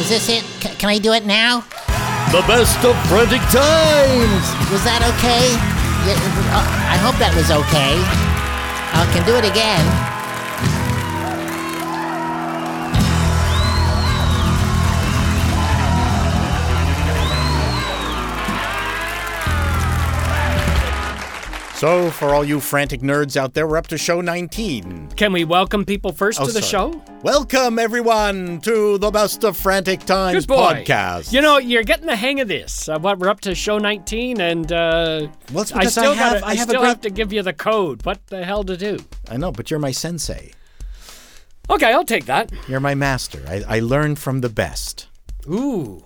Is this it? C- can I do it now? The best of frantic times. Was that okay? Yeah, uh, I hope that was okay. I can do it again. So, for all you frantic nerds out there, we're up to show 19. Can we welcome people first Oh, to the sorry. show? Welcome, everyone, to the Best of Frantic Times podcast. You know, you're getting the hang of this. Uh, what we're up to show 19, and uh, Well, I still have- gotta- I I have still have to give you the code. What the hell to do? I know, but you're my sensei. Okay, I'll take that. You're my master. I, I learned from the best. Ooh.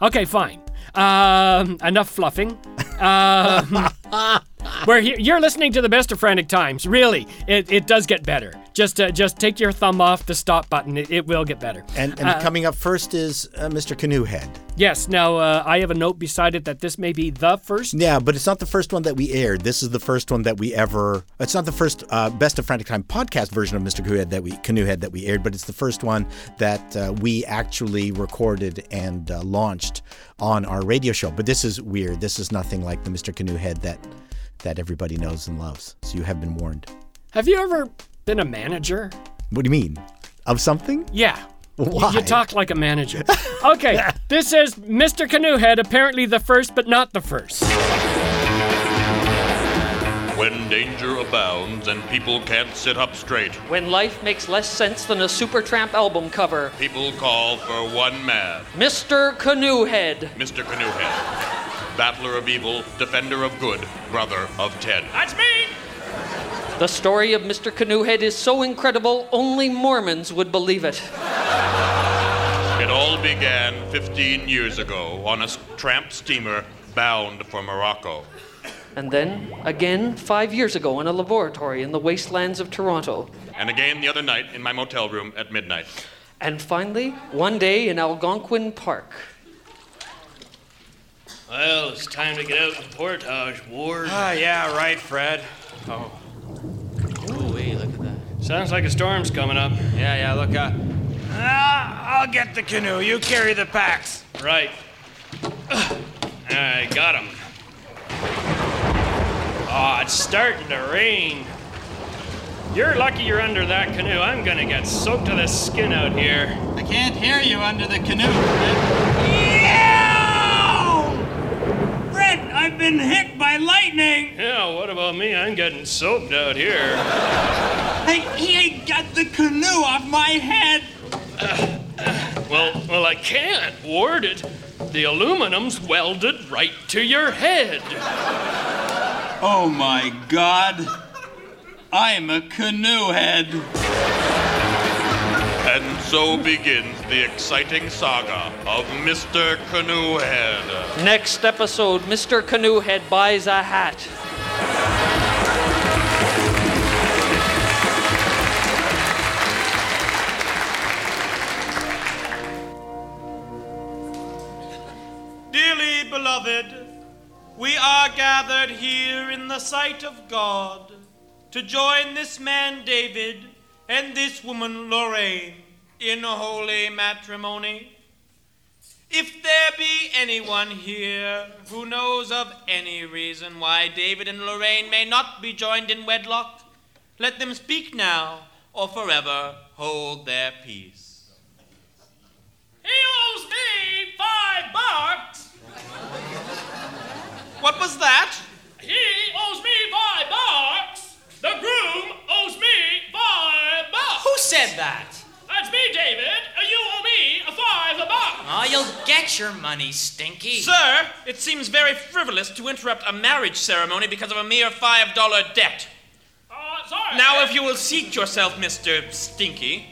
Okay, fine. Um, enough fluffing. Um, we're here. You're listening to the best of frantic times. Really, it, it does get better. Just uh, just take your thumb off the stop button. It, it will get better. And, and coming up first is uh, Mr. Canoe Head. Yes. Now uh, I have a note beside it that this may be the first. Yeah, but it's not the first one that we aired. This is the first one that we ever. It's not the first uh, Best of Frantic Time podcast version of Mr. Canoe Head that we Canoe Head that we aired, but it's the first one that uh, we actually recorded and uh, launched on our radio show. But this is weird. This is nothing like the Mr. Canoe Head that that everybody knows and loves. So you have been warned. Have you ever been a manager? What do you mean? Of something? Yeah. Y- Why? You talk like a manager. Okay, this is Mr. Canoehead, apparently the first, but not the first. When danger abounds and people can't sit up straight, When life makes less sense than a Supertramp album cover, people call for one man, Mr. Canoehead. Mr. Canoehead. Battler of evil, defender of good, brother of Ted. That's me! The story of Mr. Canoehead is so incredible, only Mormons would believe it. It all began 15 years ago on a tramp steamer bound for Morocco. And then, again, five years ago in a laboratory in the wastelands of Toronto. And again the other night in my motel room at midnight. And finally, one day in Algonquin Park. Well, it's time to get out and portage, Ward. Ah, yeah, right, Fred. Oh, Ooh-wee, look at that. Sounds like a storm's coming up. yeah, yeah, look, uh. Ah, I'll get the canoe. You carry the packs. Right. I got him. Oh, it's starting to rain. You're lucky you're under that canoe. I'm gonna get soaked to the skin out here. I can't hear you under the canoe, Brent. I've been hit by lightning. Yeah, what about me? I'm getting soaked out here. Hey, he ain't got the canoe off my head. Uh, uh, well, well, I can't, Ward. It, the aluminum's welded right to your head. Oh my God. I'm a canoe head. And so begins the exciting saga of Mr. Canoehead. Next episode, Mr. Canoehead buys a hat. Dearly beloved, we are gathered here in the sight of God to join this man David and this woman Lorraine in holy matrimony. If there be anyone here who knows of any reason why David and Lorraine may not be joined in wedlock, let them speak now or forever hold their peace. He owes me five bucks. What was that? He owes me five bucks. The groom owes me five bucks. Who said that? That's me, David. You owe me a five bucks. Oh, you'll get your money, Stinky. Sir, it seems very frivolous to interrupt a marriage ceremony because of a mere $5 debt. Uh, sorry. Now, if you will seat yourself, Mr. Stinky,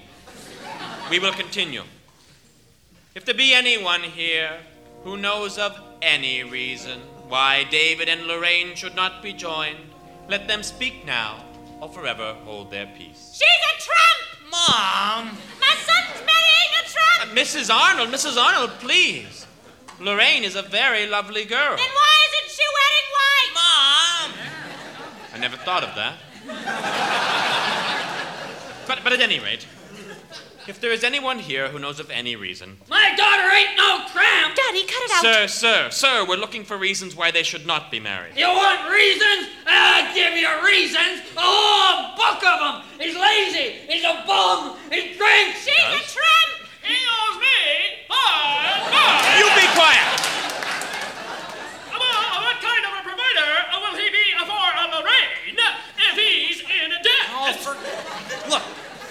we will continue. If there be anyone here who knows of any reason why David and Lorraine should not be joined, let them speak now or forever hold their peace. She's a trump! Mom! My son's marrying a trump! Uh, Mrs. Arnold, Mrs. Arnold, please. Lorraine is a very lovely girl. Then why isn't she wearing white? Mom! I never thought of that. but, but at any rate, If there is anyone here who knows of any reason. My daughter ain't no tramp! Daddy, cut it out. Sir, sir, sir, we're looking for reasons why they should not be married. You want reasons? I'll give you reasons. A whole book of them. He's lazy. He's a bum. He drinks. She's a tramp. He owes me five bucks. You be quiet! Well, what kind of a provider uh, will he be for a Lorraine if he's in debt? Oh, for... Look,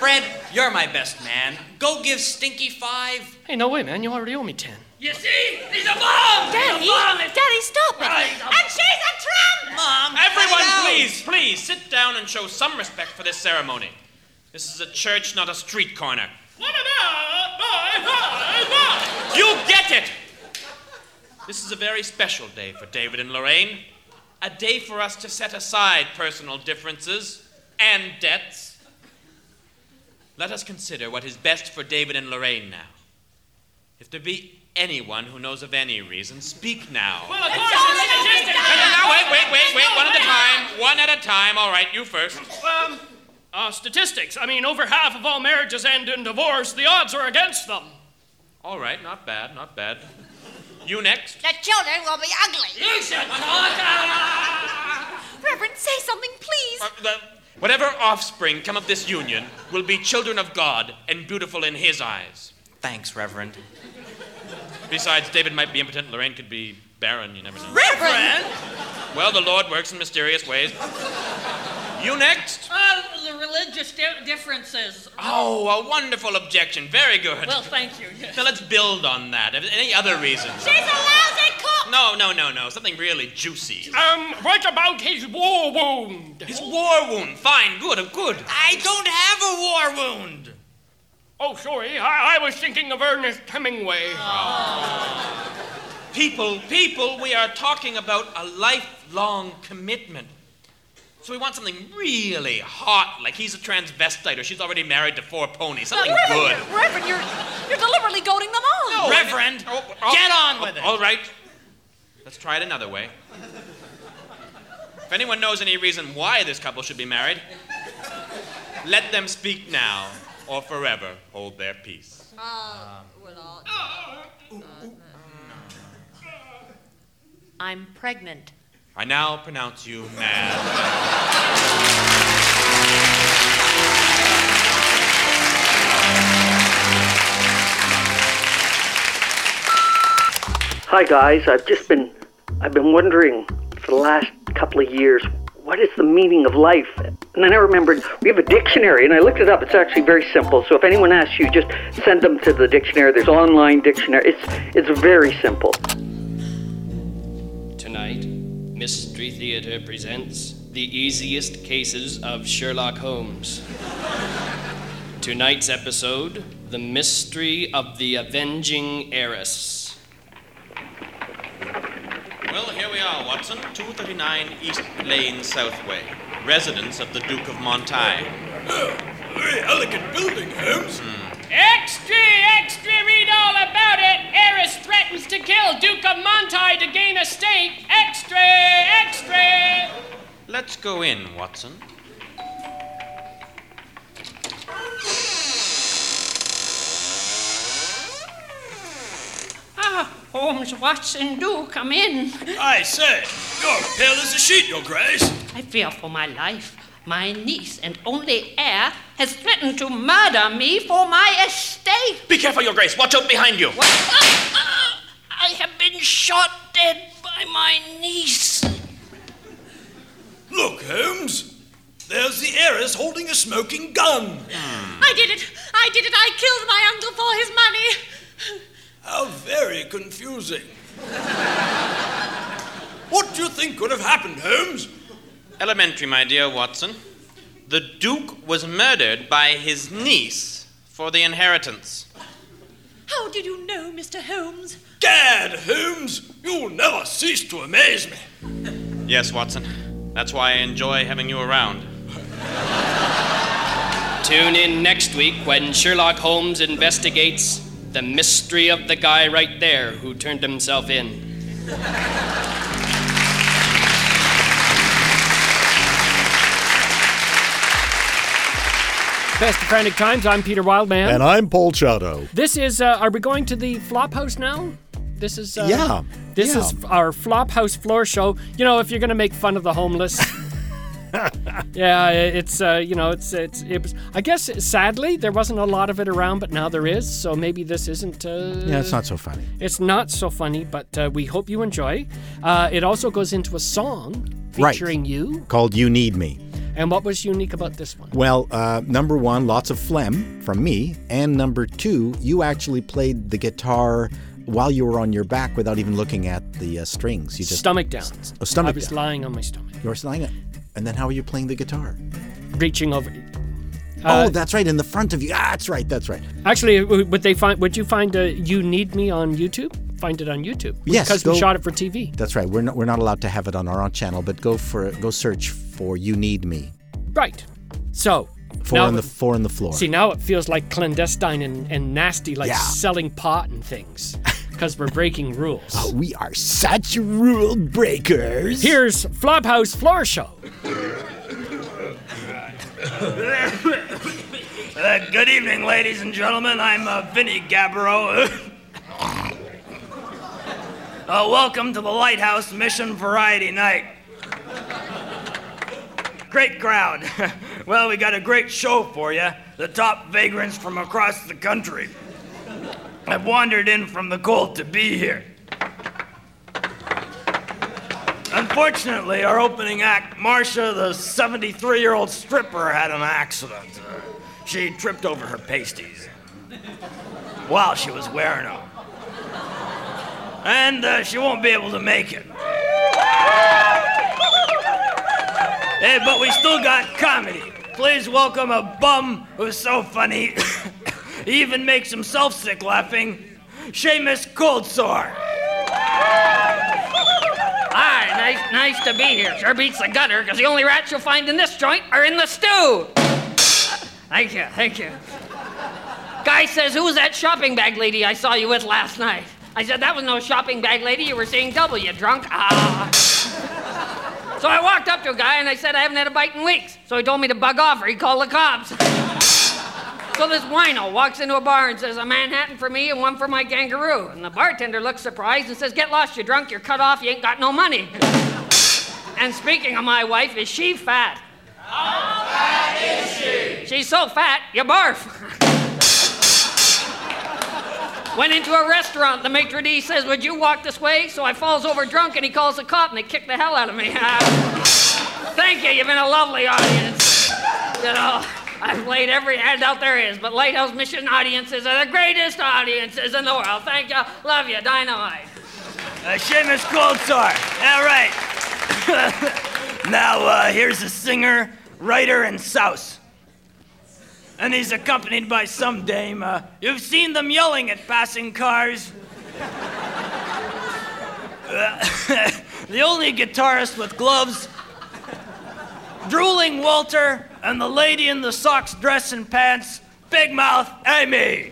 Fred, you're my best man. Go give Stinky five. Hey, no way, man. You already owe me 10. You see? He's a bum. Daddy, He's a bum. It's- Daddy, stop it. Right. And she's a tramp. Mom, Everyone, out. please, please, sit down and show some respect for this ceremony. This is a church, not a street corner. What about my five? You get it! This is a very special day for David and Lorraine. A day for us to set aside personal differences and debts. Let us consider what is best for David and Lorraine now. If there be anyone who knows of any reason, speak now. Well, of course, it's No, no, no, wait, wait, wait, wait, one at a time. One at a time. All right, you first. Um, uh, statistics. I mean, over half of all marriages end in divorce. The odds are against them. All right, not bad, not bad. You next. The children will be ugly. You should talk. Reverend, say something, please. Uh, the- whatever offspring come of this union will be children of God and beautiful in His eyes. Thanks, Reverend. Besides, David might be impotent, Lorraine could be barren, you never know. Reverend. Well, the Lord works in mysterious ways. You next. Uh, the religious di- differences. Oh, a wonderful objection. Very good. Well, thank you. Yes. Now let's build on that. Any other reasons? She's a lousy cook. No, no, no, no. Something really juicy. Um, what about his war wound? His war wound. Fine, good, good. I don't have a war wound. Oh, sorry. I, I was thinking of Ernest Hemingway. People, people, we are talking about a lifelong commitment. So we want something really hot, like he's a transvestite or she's already married to four ponies. Something good. Reverend, you're, you're deliberately goading them on. No, Reverend, oh, oh, get on oh, with it. All right. Let's try it another way. If anyone knows any reason why this couple should be married, let them speak now or forever hold their peace. Uh, I'm pregnant. I now pronounce you mad. Hi guys, I've just been I've been wondering for the last couple of years what is the meaning of life? And then I remembered we have a dictionary and I looked it up. It's actually very simple. So if anyone asks you, just send them to the dictionary. There's online dictionary. It's it's very simple. Tonight, Mystery Theater presents the easiest cases of Sherlock Holmes. Tonight's episode The Mystery of the Avenging Heiress. Well, here we are, Watson. 239 East Lane Southway. Residence of the Duke of Montai. Very elegant building, Holmes. Hmm. Extra, extra, read all about it. Heiress threatens to kill Duke of Montai to gain estate. Extra, extra. Let's go in, Watson. Ah, Holmes, Watson, do come in. I say, you're pale as a sheet, Your Grace. I fear for my life. My niece and only heir has threatened to murder me for my estate. Be careful, Your Grace. Watch out behind you. I have been shot dead by my niece. Look, Holmes. There's the heiress holding a smoking gun. I did it. I did it. I killed my uncle for his money. How very confusing. what do you think could have happened, Holmes? Elementary, my dear Watson. The Duke was murdered by his niece for the inheritance. How did you know, Mr. Holmes? Gad, Holmes, you'll never cease to amaze me. Yes, Watson. That's why I enjoy having you around. Tune in next week when Sherlock Holmes investigates the mystery of the guy right there who turned himself in. Best of Frantic Times. I'm Peter Wildman. And I'm Paul Chato. This is. Uh, are we going to the flop house now? This is. Uh, Yeah, This yeah. is our flop house floor show. You know, if you're gonna make fun of the homeless. yeah, it's uh, you know, it's it's it was. I guess sadly there wasn't a lot of it around, but now there is. So maybe this isn't. Uh, Yeah, it's not so funny. It's not so funny, but uh, we hope you enjoy. Uh, it also goes into a song Right. featuring you. Called You Need Me. And what was unique about this one? Well, uh, number one, lots of phlegm from me. And number two, you actually played the guitar while you were on your back without even looking at the uh, strings. You just Stomach down. Oh, stomach I was down. lying on my stomach, You were lying. And then how are you playing the guitar? reaching over. oh, Uh, that's right, in the front of you. Ah, that's right, that's right. Actually, would they find? Would you find uh, "You Need Me" on YouTube? Find it on YouTube. Yes, because go- we shot it for TV. That's right. We're not we're not allowed to have it on our own channel, but go for go search for "You Need Me." Right. So Four now, on the four on the floor. see now it feels like clandestine and, and nasty, like Yeah. selling pot and things, because we're breaking rules. Oh, we are such rule breakers. Here's Flophouse Floor Show. Uh, good evening, ladies and gentlemen. I'm uh, Vinny Gabbro. uh, welcome to the Lighthouse Mission Variety Night. Great crowd. well, we got a great show for you. The top vagrants from across the country have wandered in from the cold to be here. Unfortunately, our opening act, Marcia, the 73 year old stripper, had an accident. Uh, she tripped over her pasties while she was wearing them. And uh, she won't be able to make it. Hey, but we still got comedy. Please welcome a bum who's so funny, he even makes himself sick laughing, Seamus Coldsore. Hi, nice, nice to be here. Sure beats the gutter, because the only rats you'll find in this joint are in the stew. Thank you, thank you. Guy says, Who's that shopping bag lady I saw you with last night? I said, That was no shopping bag lady. You were seeing double, you drunk. Ah. So I walked up to a guy and I said, I haven't had a bite in weeks. So he told me to bug off or he'd call the cops. So this wino walks into a bar and says, A Manhattan for me and one for my kangaroo. And the bartender looks surprised and says, Get lost, you're drunk, you're cut off, you ain't got no money. and speaking of my wife, is she fat? How fat is she? She's so fat, you barf. Went into a restaurant. The maitre d' says, Would you walk this way? So I falls over drunk and he calls the cop and they kick the hell out of me. Thank you. You've been a lovely audience. You know, I've played every handout there is, but Lighthouse Mission audiences are the greatest audiences in the world. Thank you. Love you. Dynamite. Uh, Seamus Coldsore. All right. now, uh, here's a singer, writer, and souse. And he's accompanied by some dame. Uh, you've seen them yelling at passing cars. Uh, the only guitarist with gloves, drooling Walter, and the lady in the socks, dress, and pants, Big Mouth Amy.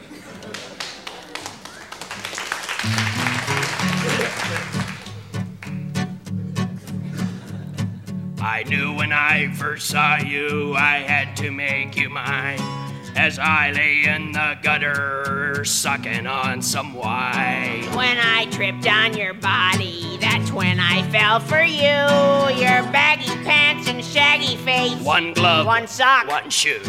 I knew when I first saw you, I had to make you mine. As I lay in the gutter, sucking on some wine. When I tripped on your body, that's when I fell for you. Your baggy pants and shaggy face. One glove, One sock. one shoe.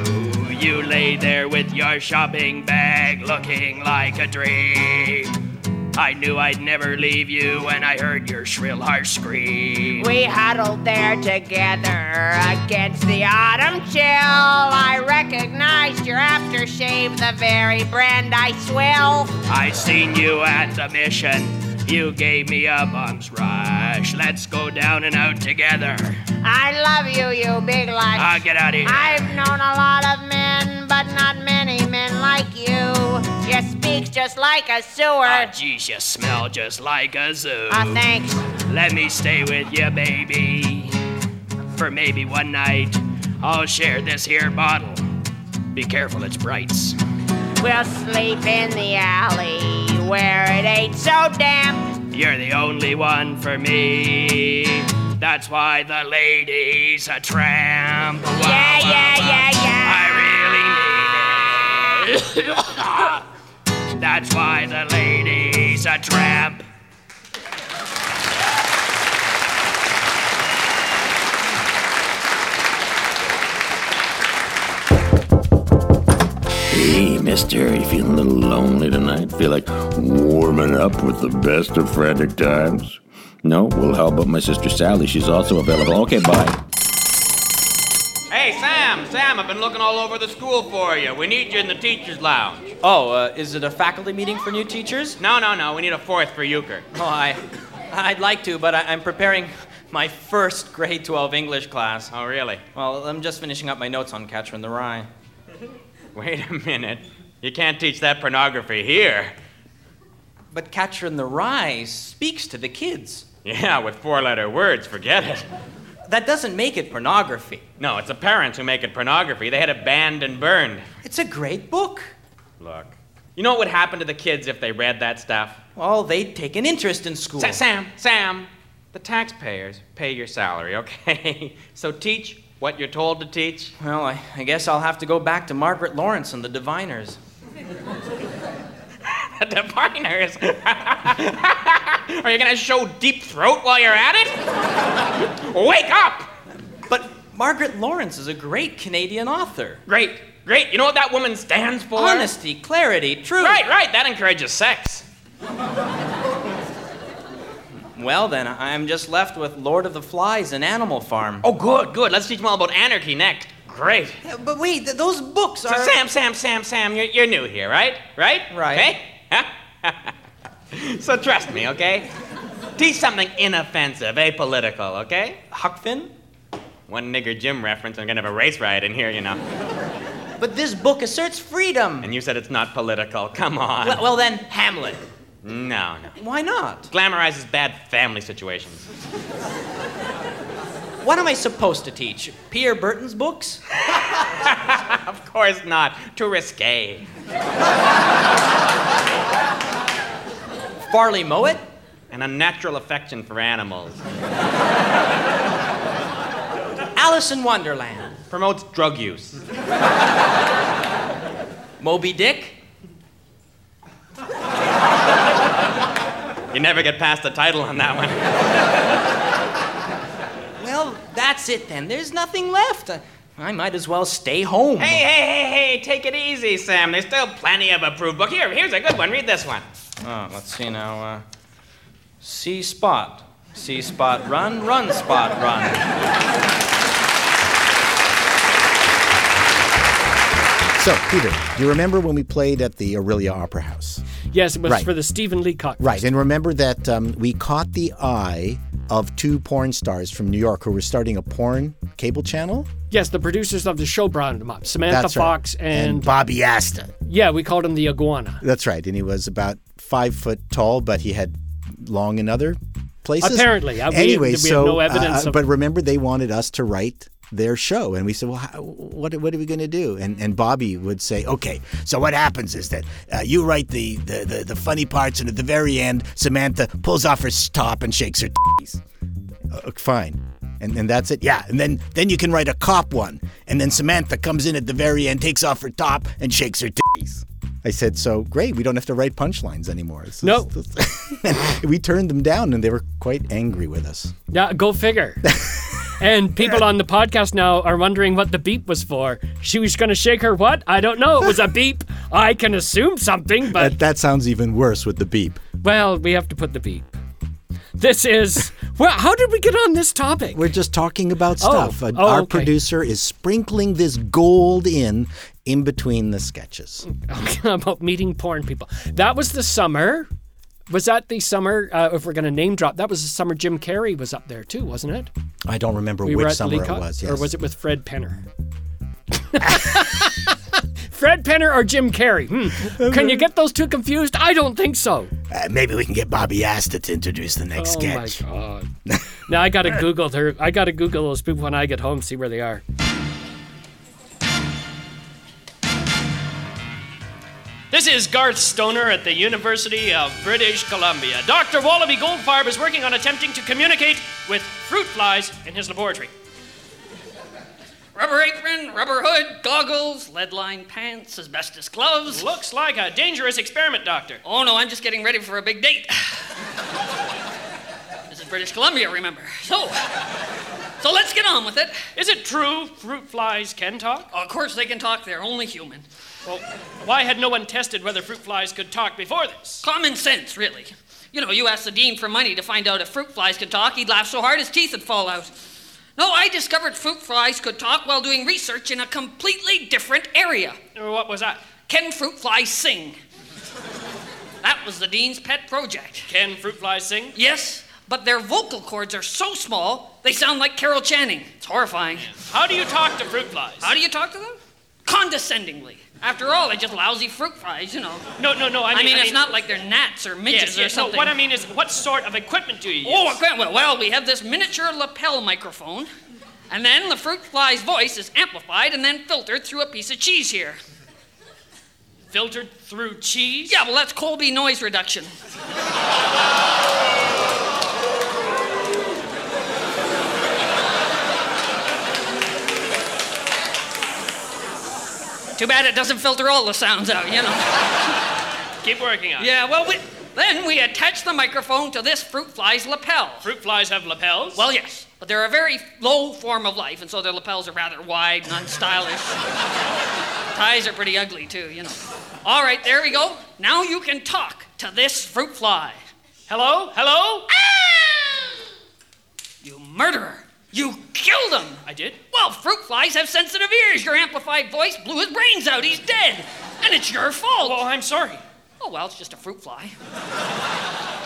You lay there with your shopping bag, looking like a dream. I knew I'd never leave you when I heard your shrill, harsh scream. We huddled there together against the autumn chill. I recognized your aftershave, the very brand I swill. I seen you at the mission. You gave me a bum's rush. Let's go down and out together. I love you, you big lush. Ah, get out of here. I've known a lot of men, but not many men like you. You speak just like a sewer. Ah, geez, you smell just like a zoo. Ah, thanks. Let me stay with you, baby. For maybe one night, I'll share this here bottle. Be careful, it's brights. We'll sleep in the alley where it ain't so damp. You're the only one for me. That's why the lady's a tramp. Yeah, yeah, yeah, yeah. I really need That's why the lady's a tramp. Hey, mister, you feeling a little lonely tonight? Feel like warming up with the best of frantic times? No? Well, how about my sister Sally? She's also available. Okay, bye. Hey, Sam, Sam, I've been looking all over the school for you. We need you in the teacher's lounge. Oh, uh, is it a faculty meeting for new teachers? No, no, no. We need a fourth for euchre. Oh, I, I'd like to, but I, I'm preparing my first grade 12 English class. Oh, really? Well, I'm just finishing up my notes on Catcher in the Rye. Wait a minute. You can't teach that pornography here. But Catcher in the Rye speaks to the kids. Yeah, with four letter words, forget it. That doesn't make it pornography. No, it's the parents who make it pornography. They had it banned and burned. It's a great book. Look, you know what would happen to the kids if they read that stuff? Well, they'd take an interest in school. Sa- Sam, Sam, the taxpayers pay your salary, okay? so teach what you're told to teach. Well, I, I guess I'll have to go back to Margaret Laurence and the Diviners. the Diviners? Are you gonna show deep throat while you're at it? Wake up! But Margaret Laurence is a great Canadian author. Great, great. You know what that woman stands for? Honesty, clarity, truth. Right, right. That encourages sex. Well, then, I'm just left with Lord of the Flies and Animal Farm. Oh, good, good. Let's teach them all about anarchy next. Great. Yeah, but wait, th- those books So are. Sam, Sam, Sam, Sam, you're, you're new here, right? Right? Right. Okay? so trust me, okay? Teach something inoffensive, apolitical, okay? Huck Finn? One nigger Jim reference, I'm gonna have a race riot in here, you know. But this book asserts freedom. And you said it's not political. Come on. Well, well then, Hamlet. No, no. Why not? Glamorizes bad family situations. What am I supposed to teach? Pierre Berton's books? of course not. Too risque. Farley Mowat? An unnatural affection for animals. Alice in Wonderland. Promotes drug use. Moby Dick? You never get past the title on that one. Well, that's it then. There's nothing left. I, might as well stay home. Hey, hey, hey, hey, take it easy, Sam. There's still plenty of approved book. Here, here's a good one. Read this one. Oh, let's see now. Uh, see spot. C spot run, run spot run. So, Peter, do you remember when we played at the Orillia Opera House? Yes, it was Right. for the Stephen Leacock. Right, and remember that um, we caught the eye of two porn stars from New York who were starting a porn cable channel. Yes, the producers of the show brought him up. Samantha That's right. Fox and, Bobby Astyr. yeah, we called him the iguana. That's right, and he was about five foot tall, but he had long in other places. Apparently, uh, anyway, we have so no evidence uh, of- but remember, they wanted us to write their show, and we said, "Well, how, what what are we going to do?" And and Bobby would say, "Okay, so what happens is that uh, you write the, the the the funny parts, and at the very end, Samantha pulls off her top and shakes her titties. Uh, fine." And, and that's it, yeah. And then then you can write a cop one, and then Samantha comes in at the very end, takes off her top, and shakes her titties. I said, so great, we don't have to write punchlines anymore. Is- No. this- we turned them down, and they were quite angry with us. Yeah, go figure. and people on the podcast now are wondering what the beep was for. She was going to shake her what? I don't know. It was a beep. I can assume something, but That, that sounds even worse with the beep. well, we have to put the beep. This is well. How did we get on this topic? We're just talking about Oh, stuff. Uh, oh, Our okay. producer is sprinkling this gold in in between the sketches. about meeting porn people. That was the summer. Was that the summer? Uh, if we're going to name drop, that was the summer Jim Carrey was up there too, wasn't it? I don't remember we which at summer it was. Yes. Or was it with Fred Penner? Fred Penner or Jim Carrey? Hmm. Can you get those two confused? I don't think so. Uh, maybe we can get Bobby Astyr to introduce the next oh sketch. Oh my god! now I gotta Google her. I gotta Google those people when I get home, see where they are. This is Garth Stoner at the University of British Columbia. Dr. Wallaby Goldfarb is working on attempting to communicate with fruit flies in his laboratory. Rubber apron, rubber hood, goggles, lead lined pants, asbestos gloves. Looks like a dangerous experiment, Doctor. Oh no, I'm just getting ready for a big date. this is British Columbia, remember. So, so let's get on with it. Is it true fruit flies can talk? of course they can talk, they're only human. Well, why had no one tested whether fruit flies could talk before this? Common sense, really. You know, you ask the dean for money to find out if fruit flies could talk, he'd laugh so hard his teeth would fall out. No, I discovered fruit flies could talk while doing research in a completely different area. Oh, what was that? Can fruit flies sing? That was the dean's pet project. Can fruit flies sing? Yes, but their vocal cords are so small, they sound like Carol Channing. It's horrifying. How do you talk to fruit flies? How do you talk to them? Condescendingly. After all, they're just lousy fruit flies, you know. No, no, no. I mean, it's not like they're gnats or midgets Yes, yes. or something. No, what I mean is, what sort of equipment do you oh, use? Oh, equipment. Well, we have this miniature lapel microphone, and then the fruit fly's voice is amplified and then filtered through a piece of cheese here. Filtered through cheese? Yeah, well, that's Colby noise reduction. Too bad it doesn't filter all the sounds out, you know. Keep working on it. Yeah, well, we, then we attach the microphone to this fruit fly's lapel. Fruit flies have lapels? Well, yes, but they're a very low form of life, and so their lapels are rather wide and unstylish. Ties are pretty ugly, too, you know. All right, there we go. Now you can talk to this fruit fly. Hello? Hello? Ah! You murderer! You killed him! I did? Well, fruit flies have sensitive ears. Your amplified voice blew his brains out. He's dead. And it's your fault. Oh, I'm sorry. Oh, well, it's just a fruit fly.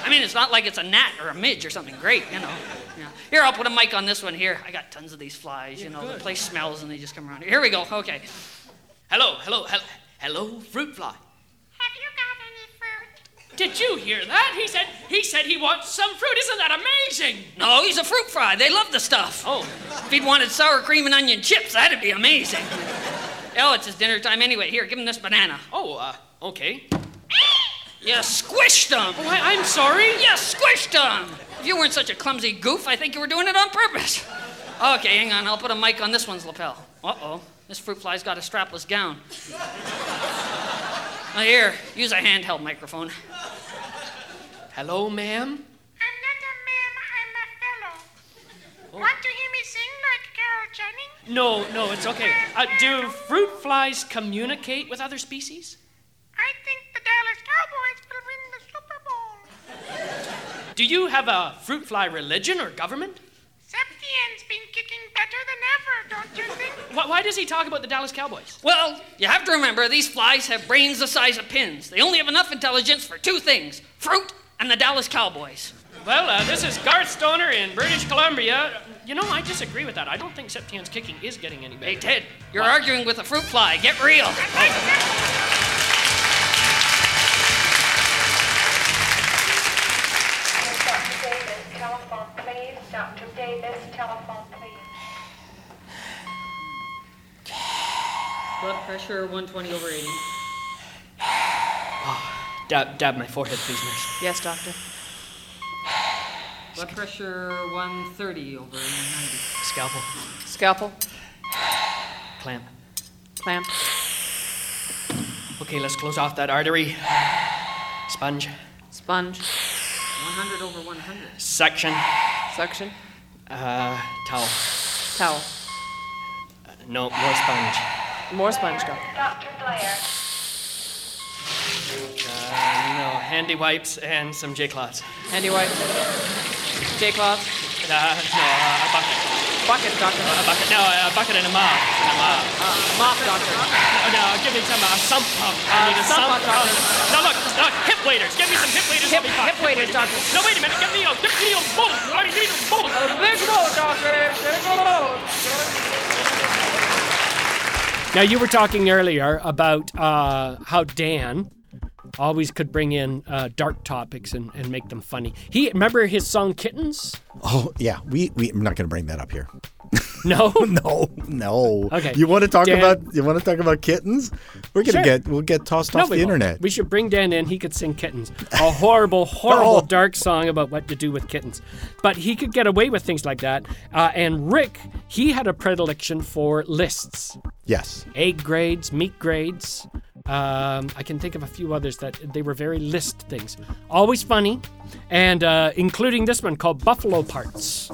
I mean, it's not like it's a gnat or a midge or something great, you know. Yeah. Here, I'll put a mic on this one here. I got tons of these flies, you know. The place smells and they just come around here. Here we go. Okay. Hello, hello, hello, hello, fruit fly. Did you hear that? He said he said he wants some fruit. Isn't that amazing? No, he's a fruit fly. They love the stuff. Oh. If he'd wanted sour cream and onion chips, that'd be amazing. oh, it's his dinner time anyway. Here, give him this banana. Oh, uh, okay. You squished him. Oh, I, I'm sorry. You squished him. If you weren't such a clumsy goof, I think you were doing it on purpose. Okay, hang on. I'll put a mic on this one's lapel. Uh oh. This fruit fly's got a strapless gown. Now, here, use a handheld microphone. Hello, ma'am. I'm not a ma'am, I'm a fellow. Want to hear me sing like Carol Channing? No, no, it's okay. Uh, do fruit flies communicate with other species? I think the Dallas Cowboys will win the Super Bowl. Do you have a fruit fly religion or government? Septien's been kicking better than ever, don't you think? Why, why does he talk about the Dallas Cowboys? Well, you have to remember these flies have brains the size of pins. They only have enough intelligence for two things fruit and the Dallas Cowboys. Well, uh, this is Garth Stoner in British Columbia. You know, I disagree with that. I don't think Septien's kicking is getting any better. Hey, Ted, you're arguing with a fruit fly. Get real. Dr. Davis, telephone, please. Blood pressure 120 over 80. Dab, dab my forehead, please, nurse. Yes, doctor. Blood pressure 130 over 90. Scalpel. Scalpel. Clamp. Clamp. Okay, let's close off that artery. Sponge. Sponge. 100 over 100. Suction. Suction. Uh, towel. Towel. Uh, no, more sponge. More sponge, doctor. Dr. Blair. Uh, no, handy wipes and some J-cloths. Handy wipe. J-cloth. Uh, no, uh, a bucket. Bucket, doctor. A bucket. No, a bucket and a mop. And a mop. Uh, mop, doctor. Oh, no, give me some uh, sump pump. I need a sump sump pump, doctor. No, look, look, hip waders. Give me some hip waders. Hip- I'll be fine. hip waders, doctor. No, wait a minute. Give me a, give me a bolt. I need a bolt. Big boat, doctor. Big boat. Now, you were talking earlier about uh, how Dan always could bring in uh, dark topics and, and make them funny. He remember his song Kittens? Oh yeah, we we I'm not going to bring that up here. No, no, no. Okay. You want to talk Dan- about? You want to talk about kittens? We're gonna Sure. get. We'll get tossed No, off the won't. internet. We should bring Dan in. He could sing kittens. A horrible, horrible, Oh. dark song about what to do with kittens. But he could get away with things like that. Uh, and Rick, he had a predilection for lists Yes. egg grades, meat grades. Um, I can think of a few others that they were very list things. Always funny, and uh, including this one called Buffalo Parts.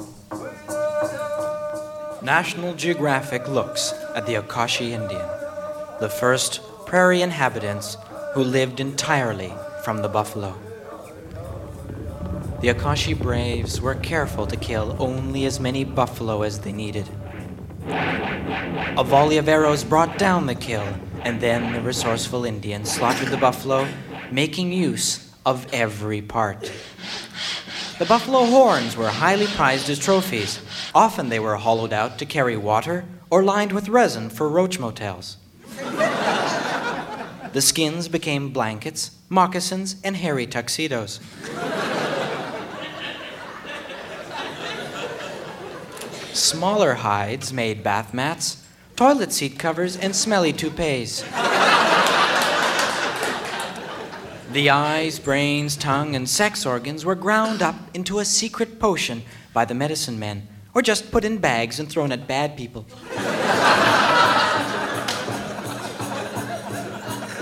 National Geographic looks at the Akashi Indian, the first prairie inhabitants who lived entirely from the buffalo. The Akashi braves were careful to kill only as many buffalo as they needed. A volley of arrows brought down the kill, and then the resourceful Indian slaughtered the buffalo, making use of every part. The buffalo horns were highly prized as trophies. Often they were hollowed out to carry water or lined with resin for roach motels. The skins became blankets, moccasins, and hairy tuxedos. Smaller hides made bath mats, toilet seat covers, and smelly toupees. The eyes, brains, tongue, and sex organs were ground up into a secret potion by the medicine men, or just put in bags and thrown at bad people.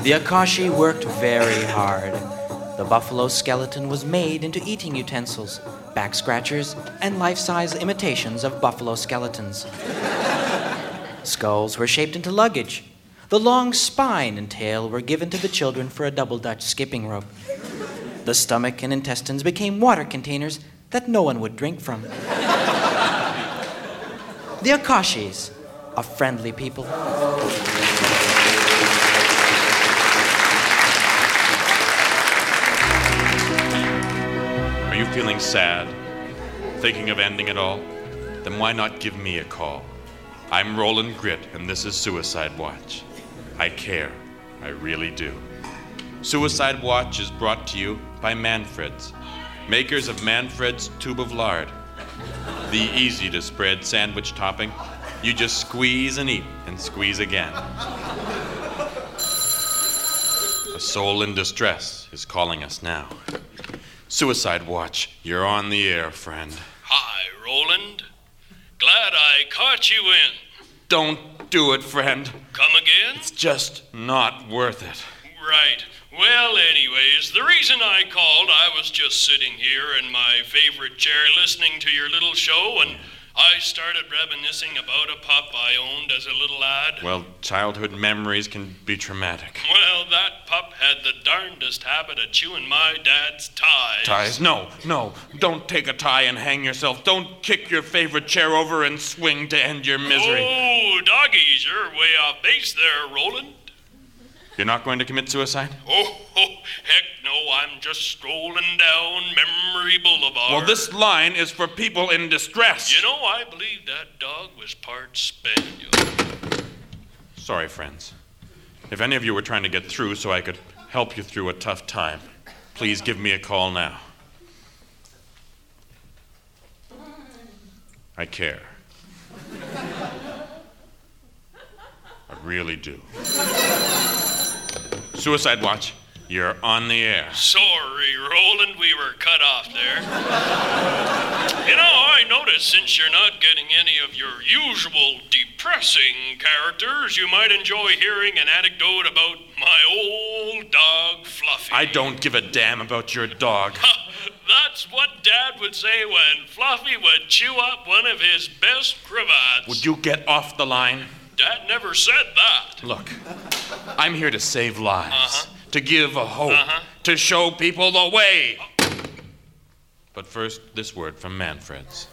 The Akashi worked very hard. The buffalo skeleton was made into eating utensils, back scratchers, and life size imitations of buffalo skeletons. Skulls were shaped into luggage. The long spine and tail were given to the children for a double Dutch skipping rope. The stomach and intestines became water containers that no one would drink from. The Akashis, a friendly people. Are you feeling sad? Thinking of ending it all? Then why not give me a call? I'm Roland Grit, and this is Suicide Watch. I care. I really do. Suicide Watch is brought to you by Manfred's, makers of Manfred's Tube of Lard. The easy to spread sandwich topping. You just squeeze and eat, and squeeze again. A soul in distress is calling us now. Suicide Watch, you're on the air, friend. Hi, Roland. Glad I caught you in. Don't do it, friend. Come again? It's just not worth it. Right. Well, anyways, the reason I called, I was just sitting here in my favorite chair listening to your little show, and I started reminiscing about a pup I owned as a little lad. Well, childhood memories can be traumatic. Well, that pup had the darndest habit of chewing my dad's ties. Ties? No, no. Don't take a tie and hang yourself. Don't kick your favorite chair over and swing to end your misery. Oh, doggies, you're way off base there, Roland. You're not going to commit suicide? Oh, oh, heck no, I'm just strolling down Memory Boulevard. Well, this line is for people in distress. You know, I believe that dog was part spaniel. Sorry, friends. If any of you were trying to get through so I could help you through a tough time, please give me a call now. I care. I really do. Suicide Watch, you're on the air. Sorry, Roland, we were cut off there. you know, I noticed since you're not getting any of your usual depressing characters, you might enjoy hearing an anecdote about my old dog, Fluffy. I don't give a damn about your dog. That's what Dad would say when Fluffy would chew up one of his best cravats. Would you get off the line? Dad never said that. Look, I'm here to save lives, Uh-huh. to give a hope, to show people the way. But first, this word from Manfred's.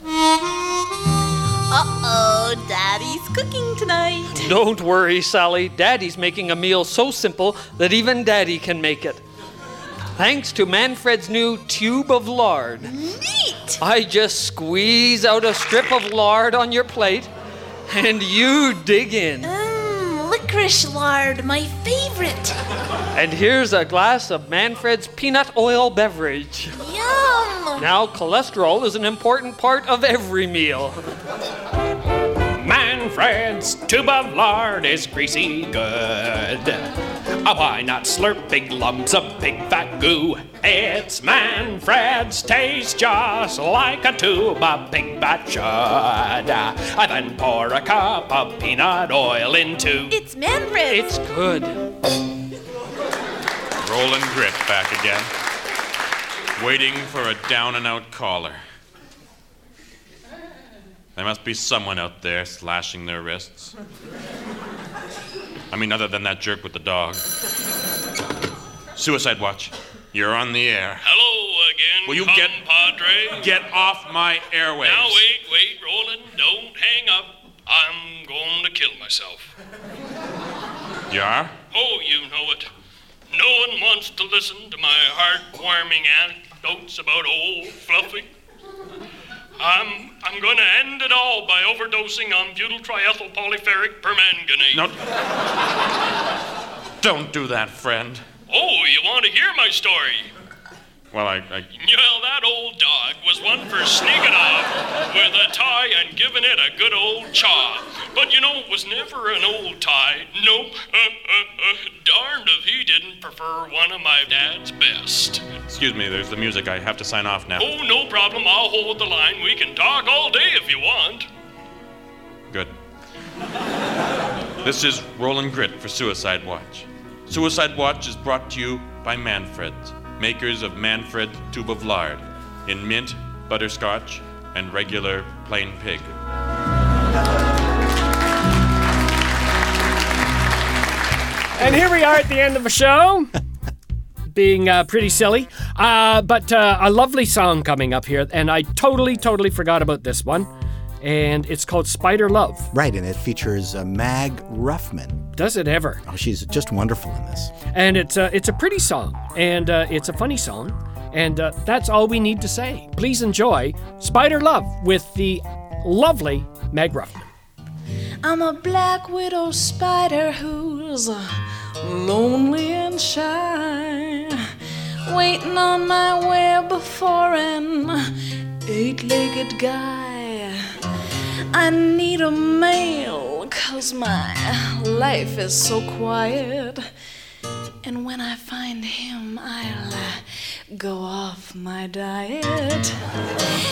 Uh-oh, Daddy's cooking tonight. Don't worry, Sally. Daddy's making a meal so simple that even Daddy can make it. Thanks to Manfred's new tube of lard. Neat! I just squeeze out a strip of lard on your plate, and you dig in. Mmm, licorice lard, my favorite. And here's a glass of Manfred's peanut oil beverage. Yum! Now, cholesterol is an important part of every meal. Manfred's tube of lard is greasy good. Why not slurp big lumps of big fat goo? It's Manfred's taste just like a tube of big fat should. Uh, then pour a cup of peanut oil into. It's Manfred. It's good. Roland Grit back again. Waiting for a down and out caller. There must be someone out there slashing their wrists. I mean, other than that jerk with the dog. Suicide Watch, you're on the air. Hello again, Will you get Padre? get off my airwaves? Now wait, wait, Roland, don't hang up. I'm going to kill myself. You are? Oh, you know it. No one wants to listen to my heartwarming anecdotes about old Fluffy. I'm I'm going to end it all by overdosing on butyl triethyl polyferric permanganate. No. Don't do that, friend. Oh, you want to hear my story? Well, I, I Well, that old dog was one for sneaking off with a tie and giving it a good old chaw. But you know, it was never an old tie. Nope. Uh, uh, uh. Darned if he didn't prefer one of my dad's best. excuse me. There's the music. I have to sign off now. Oh, no problem. I'll hold the line. We can talk all day if you want. Good. This is Roland Grit for Suicide Watch. Suicide Watch is brought to you by Manfred's, makers of Manfred Tube of Lard, in mint, butterscotch, and regular plain pig. And here we are at the end of the show. Being uh, pretty silly. Uh, but uh, a lovely song coming up here. And I totally, totally forgot about this one. And it's called Spider Love. Right, and it features uh, Mag Ruffman. Does it ever? Oh, she's just wonderful in this. And it's, uh, it's a pretty song. And uh, it's a funny song. And uh, that's all we need to say. Please enjoy Spider Love with the lovely Meg Ruffman. I'm a black widow spider who's uh, lonely and shy, waiting on my web for an eight legged guy. I need a male, cause my life is so quiet. And when I find him, I'll go off my diet.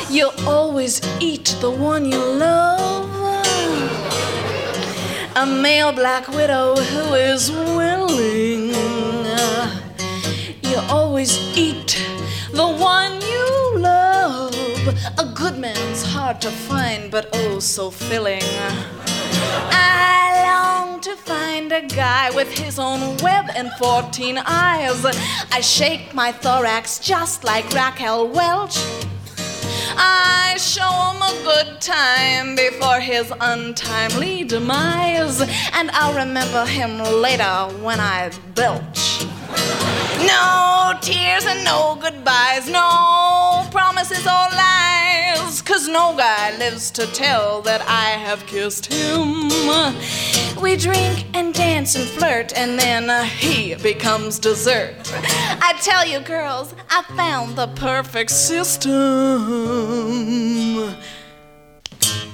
You'll always eat the one you love. A male black widow who is willing. You always eat the one you love. A good man's hard to find, but oh so filling. I long to find a guy with his own web and 14 eyes. I shake my thorax just like Raquel Welch. I show him a good time before his untimely demise, and I'll remember him later when I belch. No tears and no goodbyes, no promises or lies, cause no guy lives to tell that I have kissed him. We drink and dance and flirt, and then uh, he becomes dessert. I tell you, girls, I found the perfect system.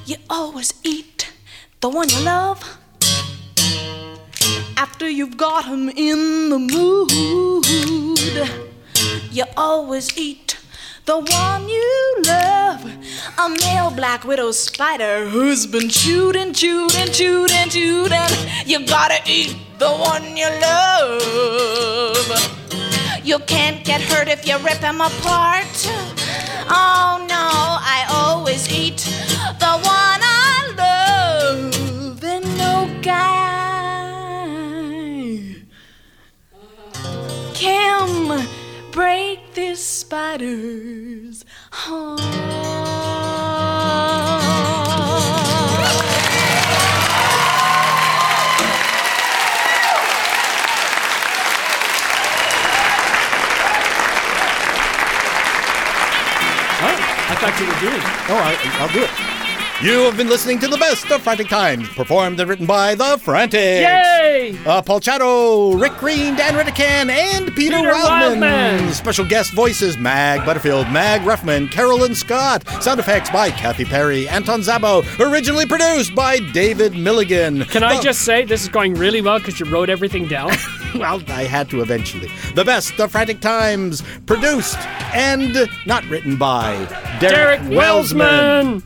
You always eat the one you love after you've got him in the mood. You always eat the one you love. A male black widow spider who's been chewed and chewed and chewed and chewed, and you gotta eat the one you love. You can't get hurt if you rip him apart. Oh no, I always eat the one I love, and no guy can break this spider's heart. I thought you were doing it. Oh, I, I'll do it. You have been listening to the best of Frantic Times, performed and written by the Frantics. Yay! Uh, Paul Chato, Rick Green, Dan Redican, and Peter, Peter Wildman. Wildman. Special guest voices Mag Butterfield, Mag Ruffman, Carolyn Scott. Sound effects by Kathy Perry, Anton Zabo. Originally produced by David Milligan. Can I The- just say this is going really well because you wrote everything down? well, I had to eventually. The best of Frantic Times, produced and not written by Derek, Derek Welsman.